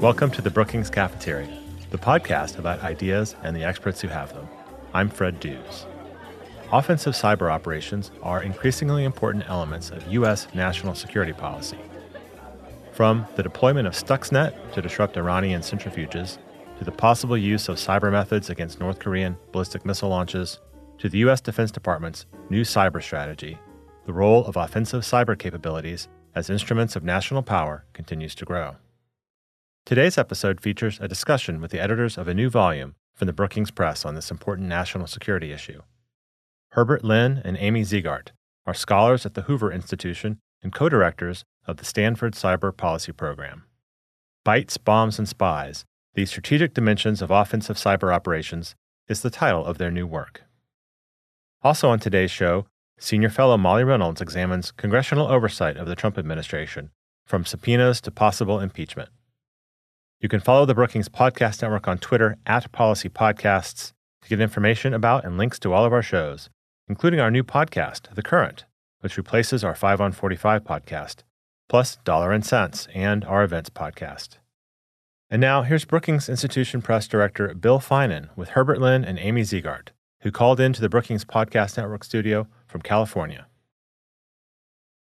Welcome to the Brookings Cafeteria, the podcast about ideas and the experts who have them. I'm Fred Dews. Offensive cyber operations are increasingly important elements of U.S. national security policy. From the deployment of Stuxnet to disrupt Iranian centrifuges, to the possible use of cyber methods against North Korean ballistic missile launches, to the U.S. Defense Department's new cyber strategy, the role of offensive cyber capabilities as instruments of national power continues to grow. Today's episode features a discussion with the editors of a new volume from the Brookings Press on this important national security issue. Herbert Lin and Amy Zegart are scholars at the Hoover Institution and co directors of the Stanford Cyber Policy Program. Bytes, Bombs, and Spies The Strategic Dimensions of Offensive Cyber Operations is the title of their new work. Also on today's show, Senior Fellow Molly Reynolds examines congressional oversight of the Trump administration, from subpoenas to possible impeachment. You can follow the Brookings Podcast Network on Twitter at Policy Podcasts to get information about and links to all of our shows, including our new podcast, The Current, which replaces our 5 on 45 podcast, plus Dollar and Sense and our events podcast. And now here's Brookings Institution Press Director Bill Finan with Herbert Lin and Amy Zegart, who called in to the Brookings Podcast Network studio from California.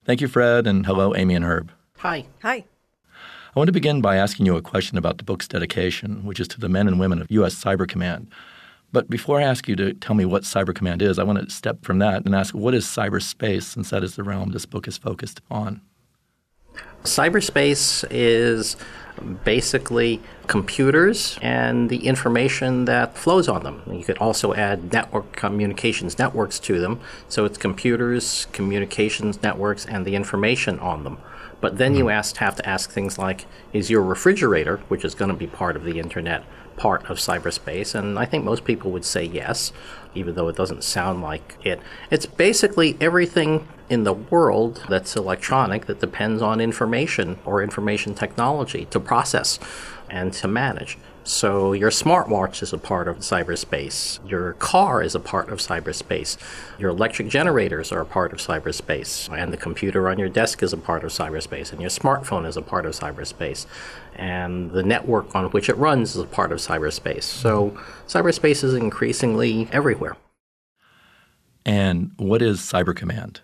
Thank you, Fred, and hello, Amy and Herb. Hi. Hi. I want to begin by asking you a question about the book's dedication, which is to the men and women of U.S. Cyber Command. But before I ask you to tell me what Cyber Command is, I want to step from that and ask what is cyberspace, since that is the realm this book is focused on. Cyberspace is basically computers and the information that flows on them. You could also add network communications networks to them. So it's computers, communications networks, and the information on them. But then you mm-hmm. ask, have to ask things like, is your refrigerator, which is going to be part of the internet, part of cyberspace? And I think most people would say yes, even though it doesn't sound like it. It's basically everything in the world that's electronic that depends on information or information technology to process and to manage. So your smartwatch is a part of cyberspace. Your car is a part of cyberspace. Your electric generators are a part of cyberspace. And the computer on your desk is a part of cyberspace. And your smartphone is a part of cyberspace. And the network on which it runs is a part of cyberspace. So cyberspace is increasingly everywhere. And what is Cyber Command?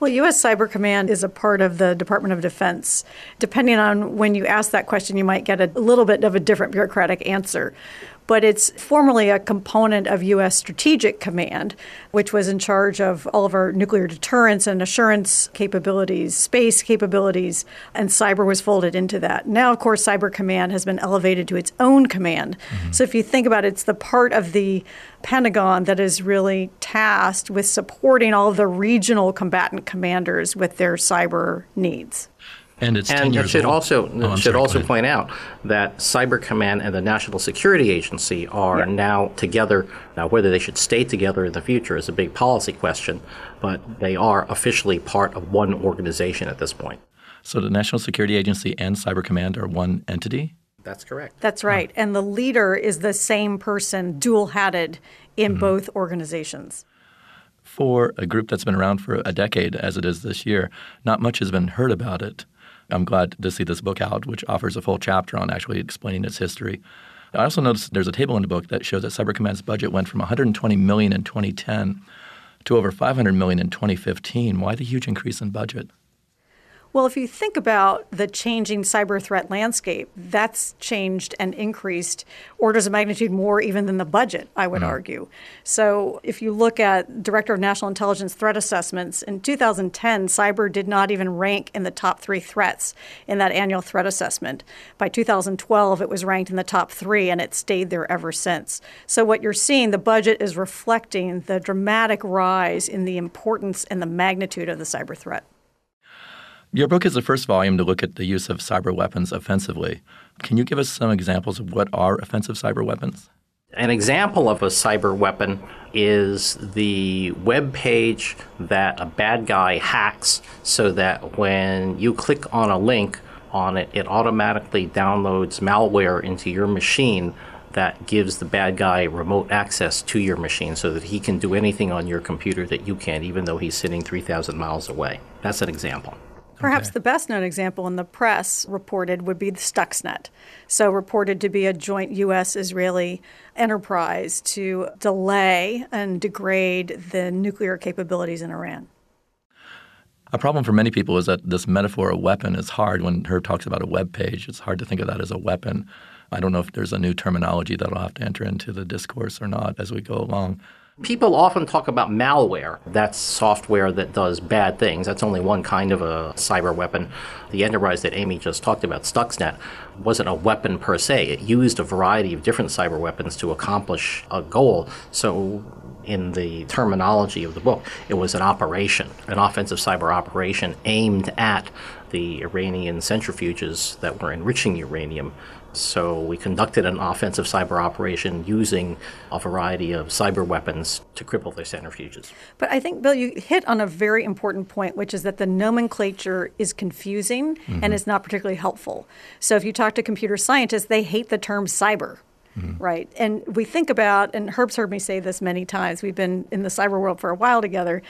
Well, U.S. Cyber Command is a part of the Department of Defense. Depending on when you ask that question, you might get a little bit of a different bureaucratic answer. But it's formerly a component of U.S. Strategic Command, which was in charge of all of our nuclear deterrence and assurance capabilities, space capabilities, and cyber was folded into that. Now, of course, Cyber Command has been elevated to its own command. Mm-hmm. So if you think about it, it's the part of the Pentagon that is really tasked with supporting all of the regional combatant commanders with their cyber needs. And it's and years should old. also oh, should sorry, also point out that Cyber Command and the National Security Agency are yeah. now together. Now, whether they should stay together in the future is a big policy question, but they are officially part of one organization at this point. So, the National Security Agency and Cyber Command are one entity. That's correct. That's right, oh. and the leader is the same person, dual-hatted in mm-hmm. both organizations for a group that's been around for a decade, as it is this year, not much has been heard about it. I'm glad to see this book out, which offers a full chapter on actually explaining its history. I also noticed there's a table in the book that shows that Cyber Command's budget went from 120 million in 2010 to over 500 million in 2015. Why the huge increase in budget? Well, if you think about the changing cyber threat landscape, that's changed and increased orders of magnitude more even than the budget, I would mm. argue. So if you look at Director of National Intelligence threat assessments, in 2010, cyber did not even rank in the top three threats in that annual threat assessment. By 2012, it was ranked in the top three, and it stayed there ever since. So what you're seeing, the budget is reflecting the dramatic rise in the importance and the magnitude of the cyber threat. Your book is the first volume to look at the use of cyber weapons offensively. Can you give us some examples of what are offensive cyber weapons? An example of a cyber weapon is the web page that a bad guy hacks so that when you click on a link on it, it automatically downloads malware into your machine that gives the bad guy remote access to your machine so that he can do anything on your computer that you can't, even though he's sitting 3,000 miles away. That's an example. Perhaps Okay. the best known example in the press reported would be the Stuxnet. So, reported to be a joint U.S. Israeli enterprise to delay and degrade the nuclear capabilities in Iran. A problem for many people is that this metaphor of weapon is hard. When Herb talks about a web page, it's hard to think of that as a weapon. I don't know if there's a new terminology that I'll have to enter into the discourse or not as we go along. People often talk about malware. That's software that does bad things. That's only one kind of a cyber weapon. The enterprise that Amy just talked about, Stuxnet, wasn't a weapon per se. It used a variety of different cyber weapons to accomplish a goal. So, in the terminology of the book, it was an operation, an offensive cyber operation aimed at the Iranian centrifuges that were enriching uranium. So we conducted an offensive cyber operation using a variety of cyber weapons to cripple their centrifuges. But I think, Bill, you hit on a very important point, which is that the nomenclature is confusing and mm-hmm. is not particularly helpful. So if you talk to computer scientists, they hate the term cyber. Mm-hmm. Right. And we think about, and Herb's heard me say this many times, we've been in the cyber world for a while together.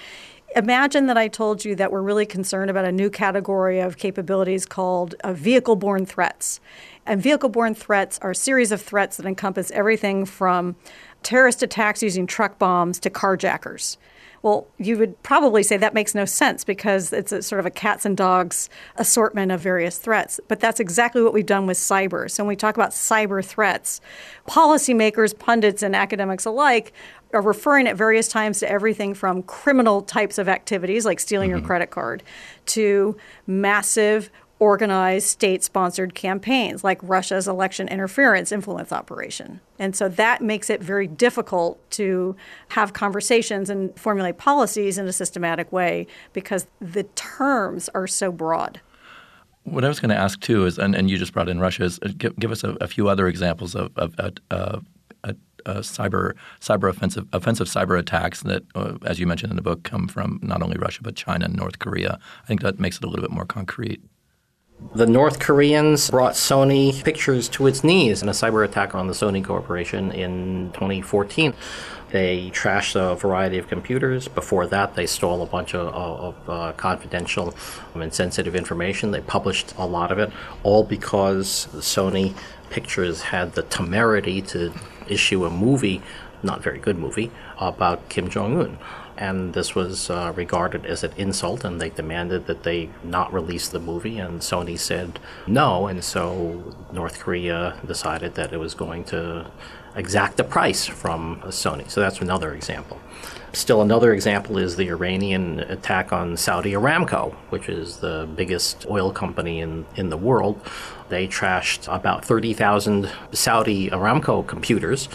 Imagine that I told you that we're really concerned about a new category of capabilities called uh, vehicle borne threats. And vehicle borne threats are a series of threats that encompass everything from terrorist attacks using truck bombs to carjackers. Well, you would probably say that makes no sense because it's a sort of a cats and dogs assortment of various threats. But that's exactly what we've done with cyber. So when we talk about cyber threats, policymakers, pundits, and academics alike are referring at various times to everything from criminal types of activities like stealing your credit card to massive organized state sponsored campaigns like Russia's election interference influence operation. And so that makes it very difficult to have conversations and formulate policies in a systematic way because the terms are so broad. What I was going to ask too is, and, and you just brought in Russia, is uh, give, give us a, a few other examples of, of, uh, uh, uh, cyber cyber offensive offensive cyber attacks that, uh, as you mentioned in the book, come from not only Russia but China and North Korea. I think that makes it a little bit more concrete. The North Koreans brought Sony Pictures to its knees in a cyber attack on the Sony Corporation in 2014. They trashed a variety of computers. Before that, they stole a bunch of, of uh, confidential and sensitive information. They published a lot of it, all because Sony Pictures had the temerity to issue a movie, not very good movie, about Kim Jong un and this was uh, regarded as an insult, and they demanded that they not release the movie, and Sony said no, and so North Korea decided that it was going to exact a price from Sony. So that's another example. Still, another example is the Iranian attack on Saudi Aramco, which is the biggest oil company in, in the world. They trashed about 30,000 Saudi Aramco computers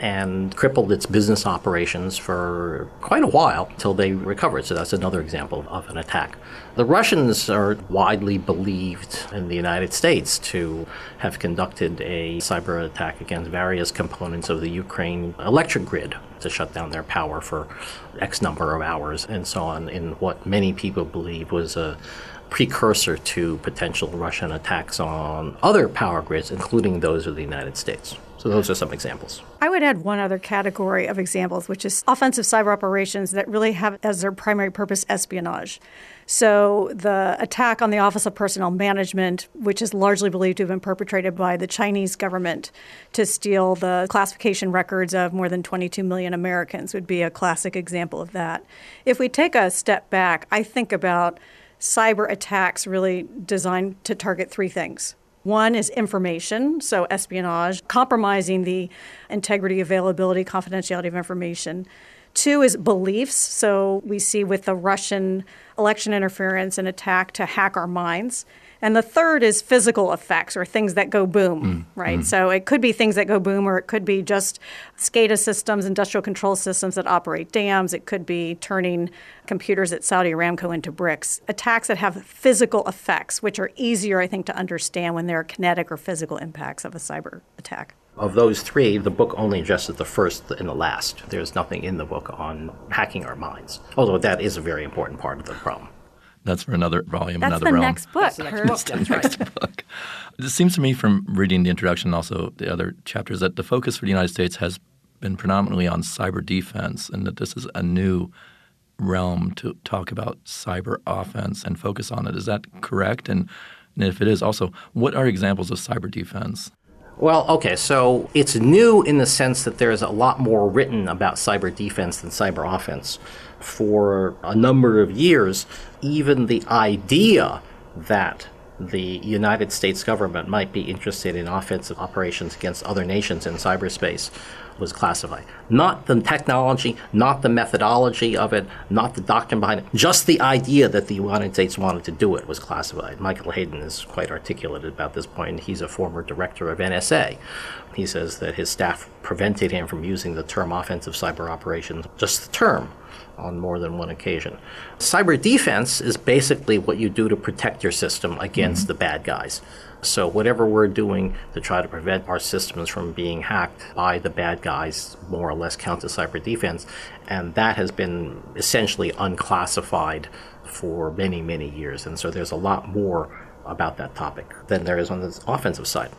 and crippled its business operations for quite a while until they recovered. So that's another example of an attack. The Russians are widely believed in the United States to have conducted a cyber attack against various components of the Ukraine electric grid to shut down their power for X number of hours and so on, in what many people believe was a precursor to potential Russian attacks on other power grids, including those of the United States. So those are some examples. I would add one other category of examples, which is offensive cyber operations that really have as their primary purpose espionage. So the attack on the Office of Personnel Management, which is largely believed to have been perpetrated by the Chinese government to steal the classification records of more than 22 million Americans, would be a classic example of that. If we take a step back, I think about cyber attacks really designed to target three things. One is information, so espionage, compromising the integrity, availability, confidentiality of information. Two is beliefs. So we see with the Russian election interference and attack to hack our minds. And the third is physical effects or things that go boom, mm, right? Mm. So it could be things that go boom, or it could be just SCADA systems, industrial control systems that operate dams. It could be turning computers at Saudi Aramco into bricks. Attacks that have physical effects, which are easier, I think, to understand when there are kinetic or physical impacts of a cyber attack. Of those three, the book only addresses the first and the last. There's nothing in the book on hacking our minds, although that is a very important part of the problem. That's for another volume, That's another the realm. next book. Herb. That's right. book. It seems to me from reading the introduction, and also the other chapters, that the focus for the United States has been predominantly on cyber defense, and that this is a new realm to talk about cyber offense and focus on it. Is that correct? And, and if it is, also, what are examples of cyber defense? Well, okay, so it's new in the sense that there's a lot more written about cyber defense than cyber offense. For a number of years, even the idea that the United States government might be interested in offensive operations against other nations in cyberspace was classified. Not the technology, not the methodology of it, not the doctrine behind it, just the idea that the United States wanted to do it was classified. Michael Hayden is quite articulate about this point. He's a former director of NSA. He says that his staff prevented him from using the term offensive cyber operations, just the term on more than one occasion. Cyber defense is basically what you do to protect your system against mm-hmm. the bad guys. So, whatever we're doing to try to prevent our systems from being hacked by the bad guys more or less counts as cyber defense. And that has been essentially unclassified for many, many years. And so, there's a lot more about that topic than there is on the offensive side.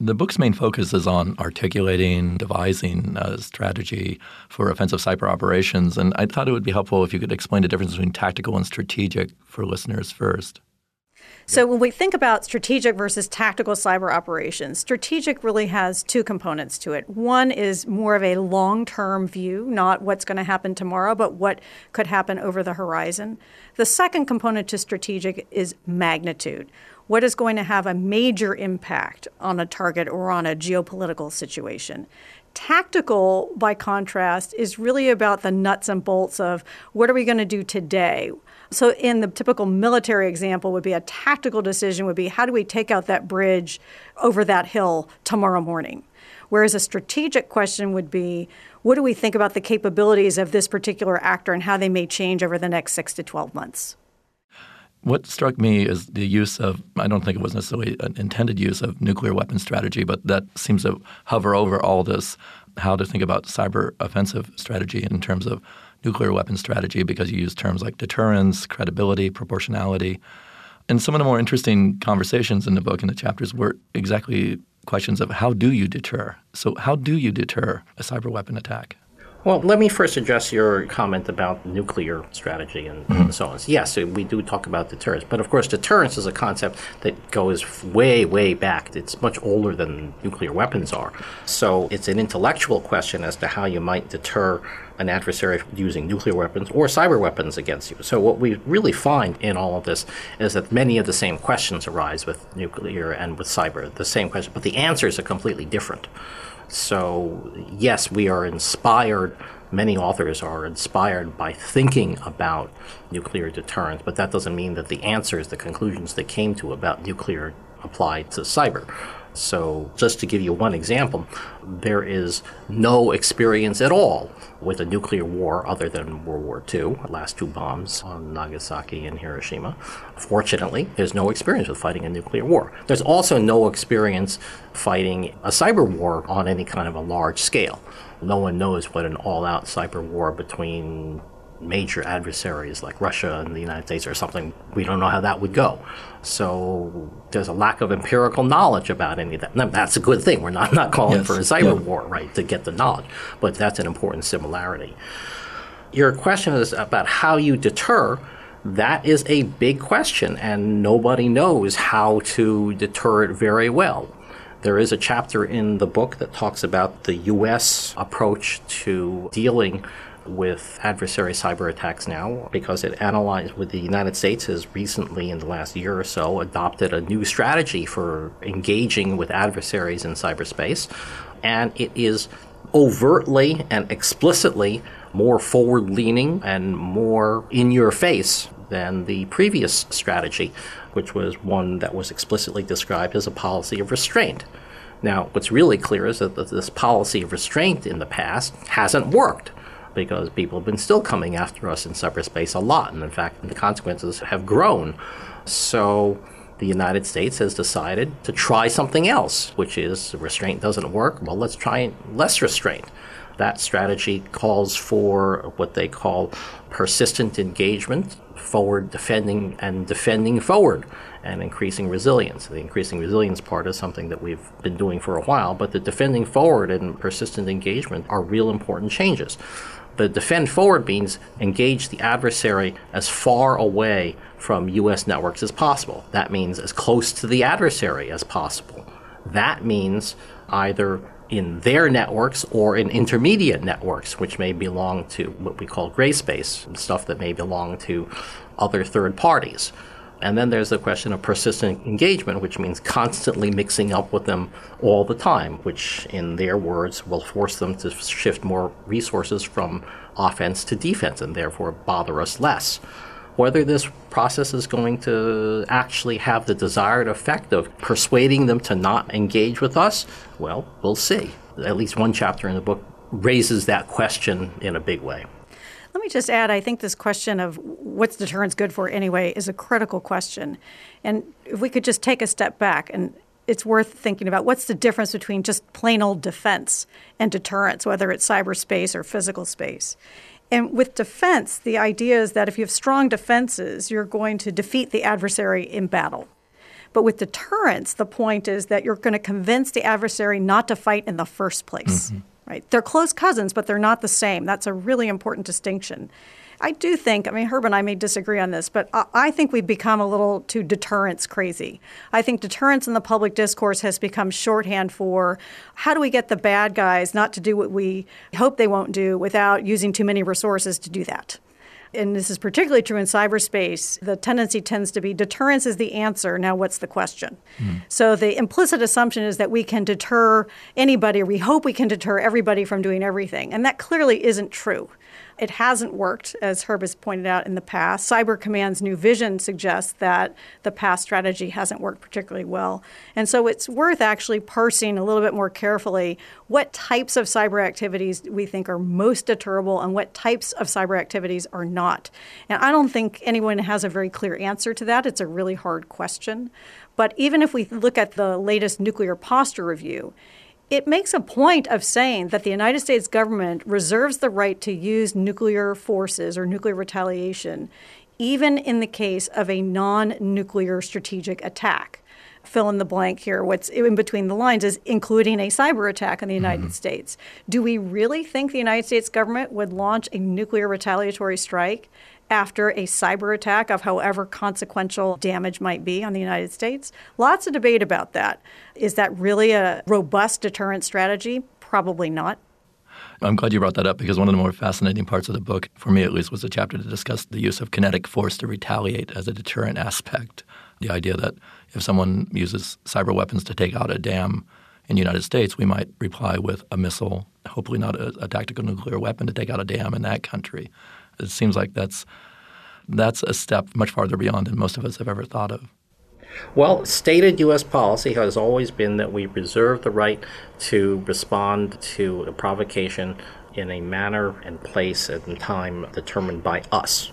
The book's main focus is on articulating, devising a strategy for offensive cyber operations. And I thought it would be helpful if you could explain the difference between tactical and strategic for listeners first. So when we think about strategic versus tactical cyber operations, strategic really has two components to it. One is more of a long-term view, not what's going to happen tomorrow, but what could happen over the horizon. The second component to strategic is magnitude what is going to have a major impact on a target or on a geopolitical situation. Tactical, by contrast, is really about the nuts and bolts of what are we going to do today? So, in the typical military example, would be a tactical decision would be how do we take out that bridge over that hill tomorrow morning? Whereas a strategic question would be what do we think about the capabilities of this particular actor and how they may change over the next six to 12 months? What struck me is the use of, I don't think it was necessarily an intended use of nuclear weapon strategy, but that seems to hover over all this how to think about cyber offensive strategy in terms of nuclear weapon strategy because you use terms like deterrence, credibility, proportionality. And some of the more interesting conversations in the book and the chapters were exactly questions of how do you deter? So, how do you deter a cyber weapon attack? Well, let me first address your comment about nuclear strategy and, mm-hmm. so on. Yes, we do talk about deterrence, but of course, deterrence is a concept that goes way, way back. It's much older than nuclear weapons are. So it's an intellectual question as to how you might deter an adversary using nuclear weapons or cyber weapons against you. So, what we really find in all of this is that many of the same questions arise with nuclear and with cyber, the same question, but the answers are completely different. So, yes, we are inspired. Many authors are inspired by thinking about nuclear deterrence, but that doesn't mean that the answers, the conclusions they came to about nuclear apply to cyber. So, just to give you one example, there is no experience at all with a nuclear war other than World War II, the last two bombs on Nagasaki and Hiroshima. Fortunately, there's no experience with fighting a nuclear war. There's also no experience fighting a cyber war on any kind of a large scale. No one knows what an all out cyber war between major adversaries like Russia and the United States or something, we don't know how that would go. So there's a lack of empirical knowledge about any of that. Now, that's a good thing. We're not, not calling yes. for a cyber yeah. war, right, to get the knowledge, but that's an important similarity. Your question is about how you deter. That is a big question, and nobody knows how to deter it very well. There is a chapter in the book that talks about the U.S. approach to dealing with adversary cyber attacks now because it analyzed with the United States has recently in the last year or so adopted a new strategy for engaging with adversaries in cyberspace. And it is overtly and explicitly more forward leaning and more in your face than the previous strategy which was one that was explicitly described as a policy of restraint. Now, what's really clear is that this policy of restraint in the past hasn't worked because people have been still coming after us in cyberspace a lot. And in fact, the consequences have grown. So the United States has decided to try something else, which is restraint doesn't work. Well, let's try less restraint. That strategy calls for what they call persistent engagement, forward defending, and defending forward, and increasing resilience. The increasing resilience part is something that we've been doing for a while, but the defending forward and persistent engagement are real important changes. The defend forward means engage the adversary as far away from U.S. networks as possible. That means as close to the adversary as possible. That means either in their networks or in intermediate networks, which may belong to what we call gray space, stuff that may belong to other third parties. And then there's the question of persistent engagement, which means constantly mixing up with them all the time, which, in their words, will force them to shift more resources from offense to defense and therefore bother us less. Whether this process is going to actually have the desired effect of persuading them to not engage with us, well, we'll see. At least one chapter in the book raises that question in a big way. Let me just add I think this question of what's deterrence good for anyway is a critical question. And if we could just take a step back and it's worth thinking about what's the difference between just plain old defense and deterrence, whether it's cyberspace or physical space. And with defense, the idea is that if you have strong defenses, you're going to defeat the adversary in battle. But with deterrence, the point is that you're going to convince the adversary not to fight in the first place. Mm-hmm. Right? They're close cousins, but they're not the same. That's a really important distinction. I do think, I mean, Herb and I may disagree on this, but I think we've become a little too deterrence crazy. I think deterrence in the public discourse has become shorthand for how do we get the bad guys not to do what we hope they won't do without using too many resources to do that and this is particularly true in cyberspace, the tendency tends to be deterrence is the answer. Now, what's the question? Mm. So, the implicit assumption is that we can deter anybody, or we hope we can deter everybody from doing everything. And that clearly isn't true. It hasn't worked, as Herb has pointed out in the past. Cyber Command's new vision suggests that the past strategy hasn't worked particularly well. And so it's worth actually parsing a little bit more carefully what types of cyber activities we think are most deterrable and what types of cyber activities are not. And I don't think anyone has a very clear answer to that. It's a really hard question. But even if we look at the latest nuclear posture review, it makes a point of saying that the United States government reserves the right to use nuclear forces or nuclear retaliation, even in the case of a non nuclear strategic attack. Fill in the blank here. What's in between the lines is including a cyber attack on the United mm-hmm. States. Do we really think the United States government would launch a nuclear retaliatory strike after a cyber attack of however consequential damage might be on the United States. Lots of debate about that. Is that really a robust deterrent strategy? Probably not. I'm glad you brought that up because one of the more fascinating parts of the book, for me at least, was a chapter to discuss the use of kinetic force to retaliate as a deterrent aspect. The idea that if someone uses cyber weapons to take out a dam in the United States, we might reply with a missile, hopefully not a, a tactical nuclear weapon, to take out a dam in that country. It seems like that's that's a step much farther beyond than most of us have ever thought of. Well, stated U.S. policy has always been that we reserve the right to respond to a provocation in a manner and place and time determined by us.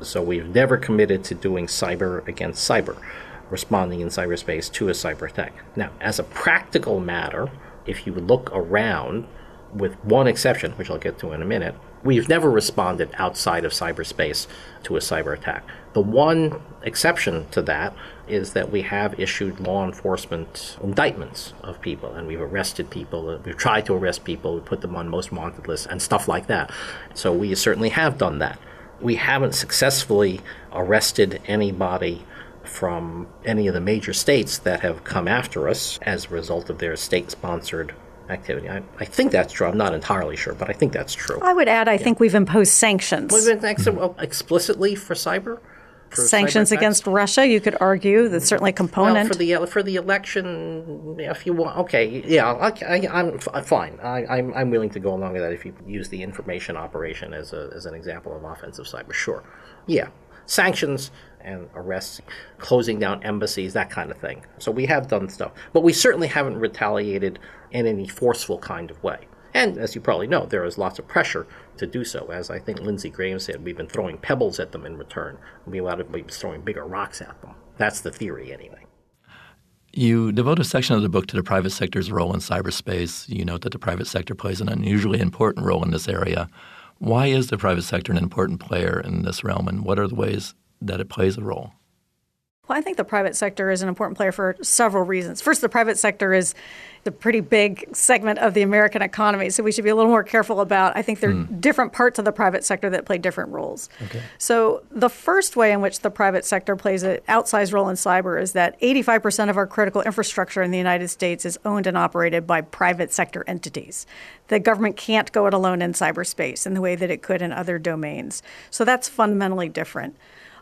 So we've never committed to doing cyber against cyber, responding in cyberspace to a cyber attack. Now, as a practical matter, if you look around, with one exception, which I'll get to in a minute, we've never responded outside of cyberspace to a cyber attack. The one exception to that is that we have issued law enforcement indictments of people and we've arrested people, we've tried to arrest people, we put them on most wanted lists and stuff like that. So we certainly have done that. We haven't successfully arrested anybody from any of the major states that have come after us as a result of their state sponsored activity. I, I think that's true. I'm not entirely sure, but I think that's true. I would add, I yeah. think we've imposed sanctions. We've been ex- mm-hmm. explicitly for cyber. For sanctions cyber against Russia, you could argue that's mm-hmm. certainly a component. Well, for the uh, for the election, if you want, okay, yeah, I, am fine. I, I'm I'm willing to go along with that if you use the information operation as a as an example of offensive cyber. Sure, yeah, sanctions and arrests, closing down embassies, that kind of thing. So we have done stuff, but we certainly haven't retaliated in any forceful kind of way. And as you probably know, there is lots of pressure to do so. As I think Lindsey Graham said, we've been throwing pebbles at them in return. We ought to be throwing bigger rocks at them. That's the theory, anyway. You devote a section of the book to the private sector's role in cyberspace. You note that the private sector plays an unusually important role in this area. Why is the private sector an important player in this realm, and what are the ways that it plays a role? Well, I think the private sector is an important player for several reasons. First, the private sector is the pretty big segment of the American economy, so we should be a little more careful about. I think there are mm. different parts of the private sector that play different roles. Okay. So, the first way in which the private sector plays an outsized role in cyber is that 85% of our critical infrastructure in the United States is owned and operated by private sector entities. The government can't go it alone in cyberspace in the way that it could in other domains. So, that's fundamentally different.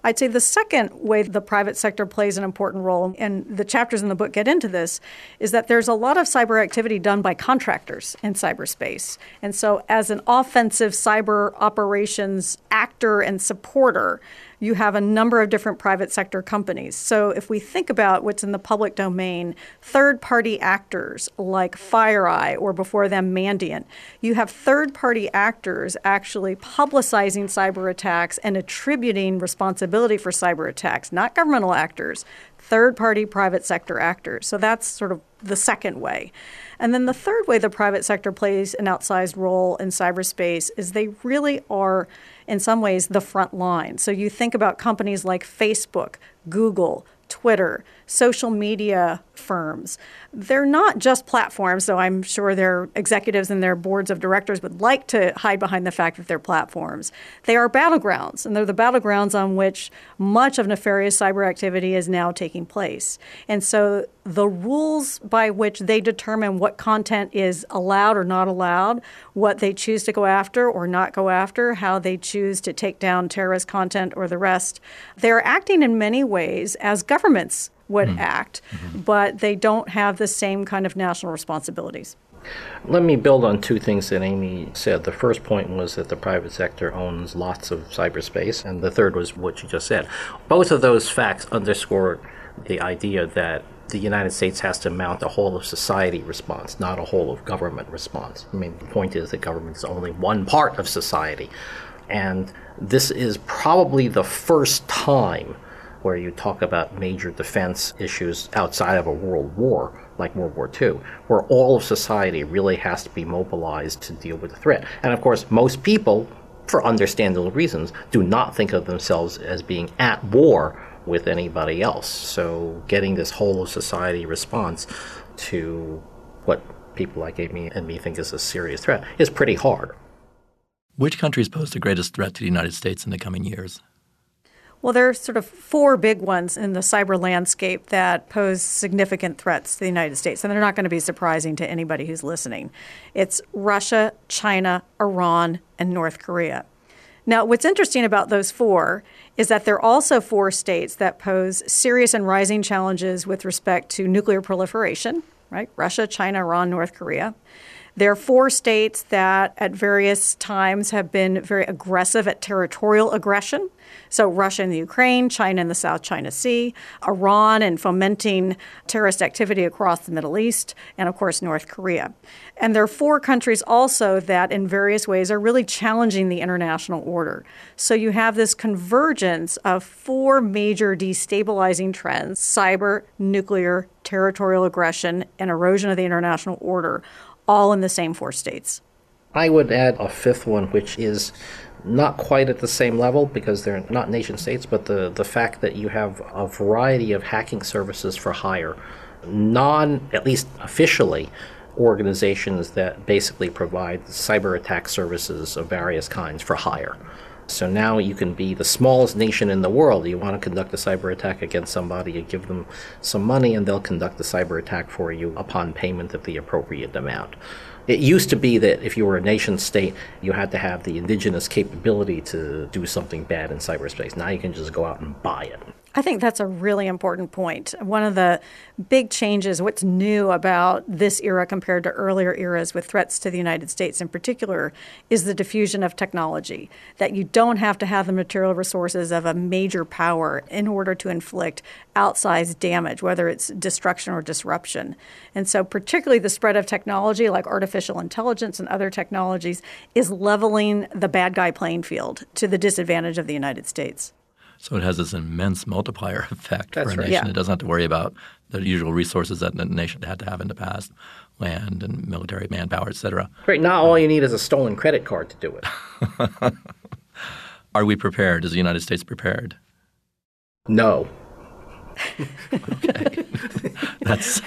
I'd say the second way the private sector plays an important role, and the chapters in the book get into this, is that there's a lot of cyber activity done by contractors in cyberspace. And so, as an offensive cyber operations actor and supporter, you have a number of different private sector companies. So if we think about what's in the public domain, third party actors like FireEye or before them Mandiant, you have third party actors actually publicizing cyber attacks and attributing responsibility for cyber attacks, not governmental actors, third party private sector actors. So that's sort of the second way. And then the third way the private sector plays an outsized role in cyberspace is they really are in some ways the front line. So you think about companies like Facebook, Google, Twitter, social media firms. They're not just platforms, though I'm sure their executives and their boards of directors would like to hide behind the fact that they're platforms. They are battlegrounds, and they're the battlegrounds on which much of nefarious cyber activity is now taking place. And so the rules by which they determine what content is allowed or not allowed, what they choose to go after or not go after, how they choose to take down terrorist content or the rest, they're acting in many ways as governments would mm-hmm. act, mm-hmm. but they don't have the same kind of national responsibilities. Let me build on two things that Amy said. The first point was that the private sector owns lots of cyberspace, and the third was what you just said. Both of those facts underscore the idea that the United States has to mount a whole of society response, not a whole of government response. I mean, the point is that government is only one part of society. And this is probably the first time where you talk about major defense issues outside of a world war, like World War II, where all of society really has to be mobilized to deal with the threat. And of course, most people, for understandable reasons, do not think of themselves as being at war with anybody else. So getting this whole of society response to what people like Amy and me think is a serious threat is pretty hard. Which countries pose the greatest threat to the United States in the coming years? Well, there are sort of four big ones in the cyber landscape that pose significant threats to the United States, and they're not going to be surprising to anybody who's listening. It's Russia, China, Iran, and North Korea. Now, what's interesting about those four is that they're also four states that pose serious and rising challenges with respect to nuclear proliferation, right? Russia, China, Iran, North Korea. There are four states that at various times have been very aggressive at territorial aggression. So, Russia and the Ukraine, China in the South China Sea, Iran and fomenting terrorist activity across the Middle East, and of course, North Korea. And there are four countries also that, in various ways, are really challenging the international order. So, you have this convergence of four major destabilizing trends cyber, nuclear, territorial aggression, and erosion of the international order all in the same four states. I would add a fifth one, which is not quite at the same level because they're not nation states, but the, the fact that you have a variety of hacking services for hire, non, at least officially, organizations that basically provide cyber attack services of various kinds for hire. So now you can be the smallest nation in the world. You want to conduct a cyber attack against somebody, you give them some money, and they'll conduct the cyber attack for you upon payment of the appropriate amount. It used to be that if you were a nation state, you had to have the indigenous capability to do something bad in cyberspace. Now you can just go out and buy it. I think that's a really important point. One of the big changes, what's new about this era compared to earlier eras with threats to the United States in particular, is the diffusion of technology. That you don't have to have the material resources of a major power in order to inflict outsized damage, whether it's destruction or disruption. And so, particularly the spread of technology like artificial intelligence and other technologies is leveling the bad guy playing field to the disadvantage of the United States. So it has this immense multiplier effect That's for a right. nation. Yeah. It doesn't have to worry about the usual resources that a nation had to have in the past, land and military manpower, et cetera. Great. Now uh, all you need is a stolen credit card to do it. Are we prepared? Is the United States prepared? No. okay. That's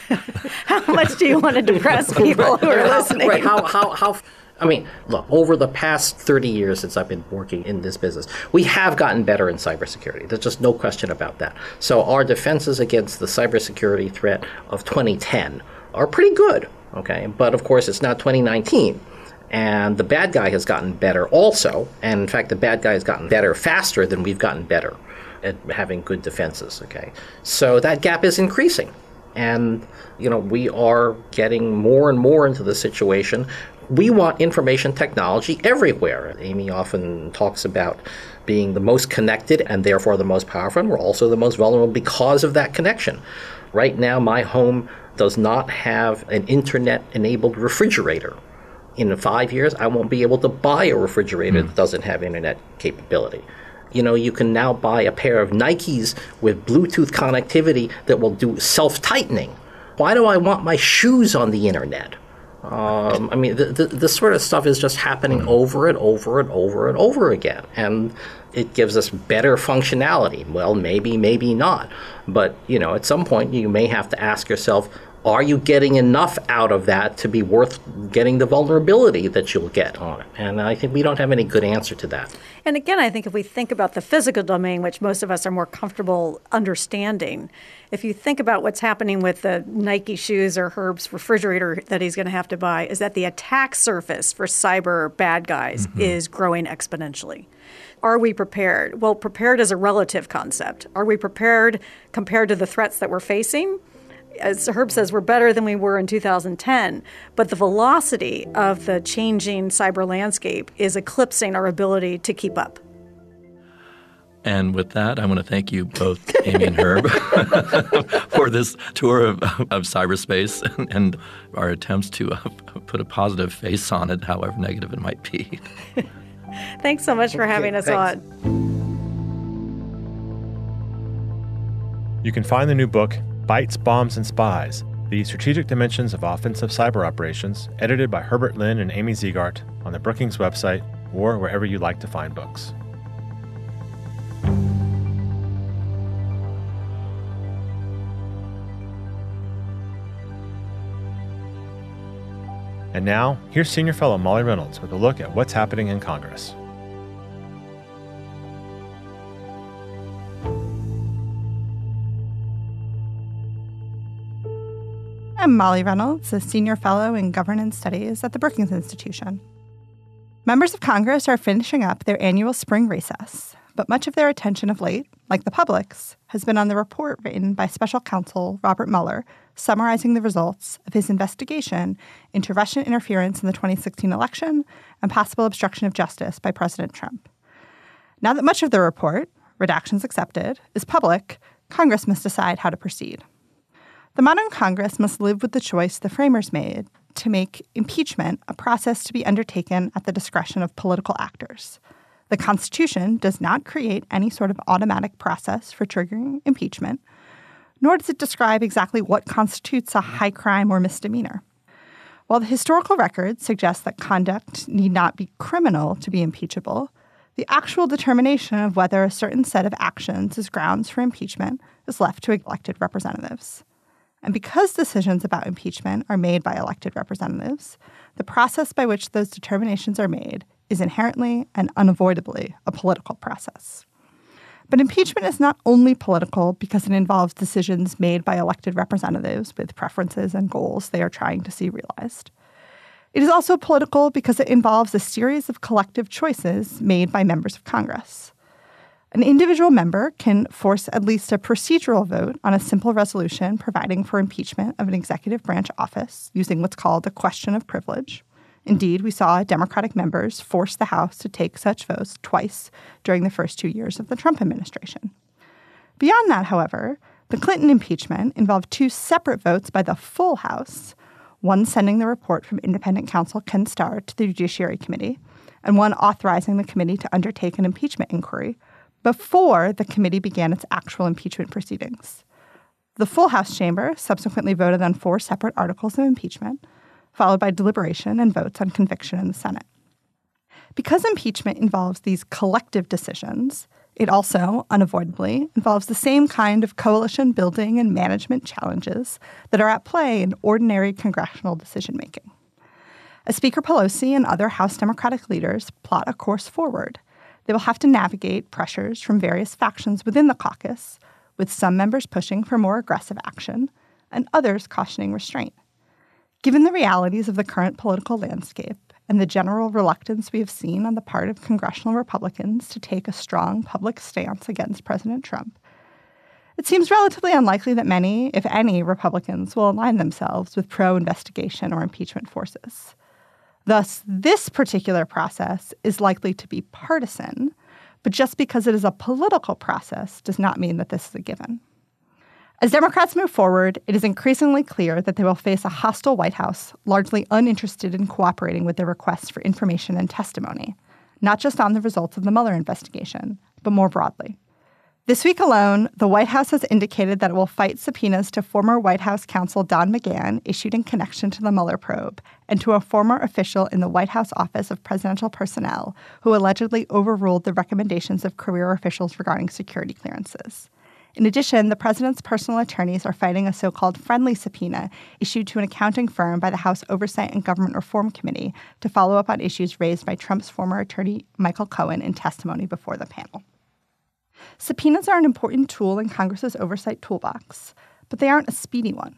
how much do you want to depress people who are listening? Right. How, how, how, I mean, look, over the past 30 years since I've been working in this business, we have gotten better in cybersecurity. There's just no question about that. So our defenses against the cybersecurity threat of 2010 are pretty good, okay? But of course, it's not 2019. And the bad guy has gotten better also. And in fact, the bad guy has gotten better faster than we've gotten better at having good defenses, okay? So that gap is increasing. And, you know, we are getting more and more into the situation. We want information technology everywhere. Amy often talks about being the most connected and therefore the most powerful, and we're also the most vulnerable because of that connection. Right now, my home does not have an internet enabled refrigerator. In five years, I won't be able to buy a refrigerator mm. that doesn't have internet capability you know, you can now buy a pair of Nikes with Bluetooth connectivity that will do self tightening. Why do I want my shoes on the internet? Um, I mean, this sort of stuff is just happening mm. over and over and over and over again. And it gives us better functionality. Well, maybe, maybe not. But, you know, at some point you may have to ask yourself, are you getting enough out of that to be worth getting the vulnerability that you'll get on it? And I think we don't have any good answer to that. And again, I think if we think about the physical domain, which most of us are more comfortable understanding, if you think about what's happening with the Nike shoes or Herb's refrigerator that he's going to have to buy, is that the attack surface for cyber bad guys mm-hmm. is growing exponentially. Are we prepared? Well, prepared is a relative concept. Are we prepared compared to the threats that we're facing? As Herb says, we're better than we were in 2010, but the velocity of the changing cyber landscape is eclipsing our ability to keep up. And with that, I want to thank you both, Amy and Herb, for this tour of, of cyberspace and, and, our attempts to uh, put a positive face on it, however negative it might be. thanks so much for having us thanks. on. You can find the new book, Bytes, Bombs, and Spies The Strategic Dimensions of Offensive Cyber Operations, edited by Herbert Lin and Amy Zegart on the Brookings website or wherever you like to find books. And now, here's Senior Fellow Molly Reynolds with a look at what's happening in Congress. I'm Molly Reynolds, a senior fellow in governance studies at the Brookings Institution. Members of Congress are finishing up their annual spring recess, but much of their attention of late, like the public's, has been on the report written by special counsel Robert Mueller summarizing the results of his investigation into Russian interference in the 2016 election and possible obstruction of justice by President Trump. Now that much of the report, redactions accepted, is public, Congress must decide how to proceed. The modern Congress must live with the choice the framers made to make impeachment a process to be undertaken at the discretion of political actors. The Constitution does not create any sort of automatic process for triggering impeachment, nor does it describe exactly what constitutes a high crime or misdemeanor. While the historical record suggests that conduct need not be criminal to be impeachable, the actual determination of whether a certain set of actions is grounds for impeachment is left to elected representatives. And because decisions about impeachment are made by elected representatives, the process by which those determinations are made is inherently and unavoidably a political process. But impeachment is not only political because it involves decisions made by elected representatives with preferences and goals they are trying to see realized. It is also political because it involves a series of collective choices made by members of Congress. An individual member can force at least a procedural vote on a simple resolution providing for impeachment of an executive branch office using what's called a question of privilege. Indeed, we saw Democratic members force the House to take such votes twice during the first two years of the Trump administration. Beyond that, however, the Clinton impeachment involved two separate votes by the full House, one sending the report from independent counsel Ken Starr to the Judiciary Committee, and one authorizing the committee to undertake an impeachment inquiry before the committee began its actual impeachment proceedings. The full House chamber subsequently voted on four separate articles of impeachment, followed by deliberation and votes on conviction in the Senate. Because impeachment involves these collective decisions, It also, unavoidably, involves the same kind of coalition building and management challenges that are at play in ordinary congressional decision making. As Speaker Pelosi and other House Democratic leaders plot a course forward, they will have to navigate pressures from various factions within the caucus, with some members pushing for more aggressive action and others cautioning restraint. Given the realities of the current political landscape, and the general reluctance we have seen on the part of congressional Republicans to take a strong public stance against President Trump, it seems relatively unlikely that many, if any, Republicans will align themselves with pro investigation or impeachment forces. Thus, this particular process is likely to be partisan, but just because it is a political process does not mean that this is a given. As Democrats move forward, it is increasingly clear that they will face a hostile White House, largely uninterested in cooperating with their requests for information and testimony, not just on the results of the Mueller investigation, but more broadly. This week alone, the White House has indicated that it will fight subpoenas to former White House counsel Don McGahn issued in connection to the Mueller probe and to a former official in the White House Office of Presidential Personnel who allegedly overruled the recommendations of career officials regarding security clearances. In addition, the president's personal attorneys are fighting a so called friendly subpoena issued to an accounting firm by the House Oversight and Government Reform Committee to follow up on issues raised by Trump's former attorney Michael Cohen in testimony before the panel. Subpoenas are an important tool in Congress's oversight toolbox, but they aren't a speedy one.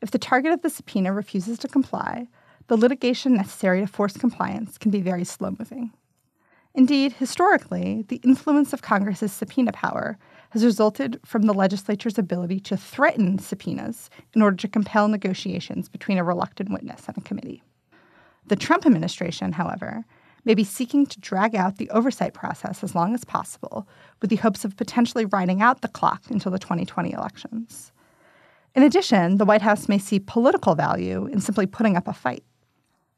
If the target of the subpoena refuses to comply, the litigation necessary to force compliance can be very slow moving. Indeed, historically, the influence of Congress's subpoena power has resulted from the legislature's ability to threaten subpoenas in order to compel negotiations between a reluctant witness and a committee. The Trump administration, however, may be seeking to drag out the oversight process as long as possible with the hopes of potentially riding out the clock until the 2020 elections. In addition, the White House may see political value in simply putting up a fight.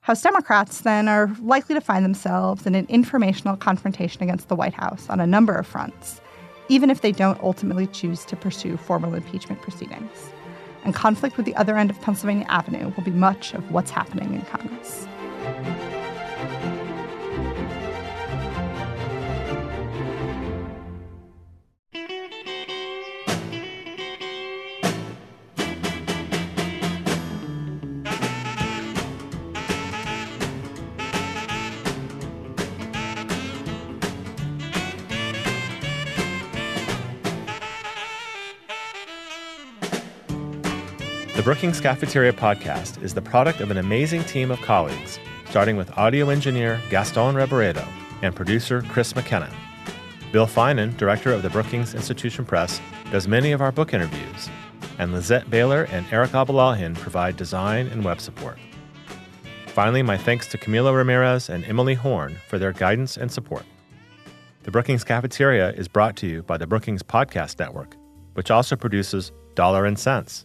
House Democrats then are likely to find themselves in an informational confrontation against the White House on a number of fronts, even if they don't ultimately choose to pursue formal impeachment proceedings. And conflict with the other end of Pennsylvania Avenue will be much of what's happening in Congress. The Brookings Cafeteria podcast is the product of an amazing team of colleagues, starting with audio engineer Gaston Reboredo and producer Chris McKenna. Bill Finan, director of the Brookings Institution Press, does many of our book interviews, and Lizette Baylor and Eric Abalahin provide design and web support. Finally, my thanks to Camilo Ramirez and Emily Horn for their guidance and support. The Brookings Cafeteria is brought to you by the Brookings Podcast Network, which also produces Dollar and Sense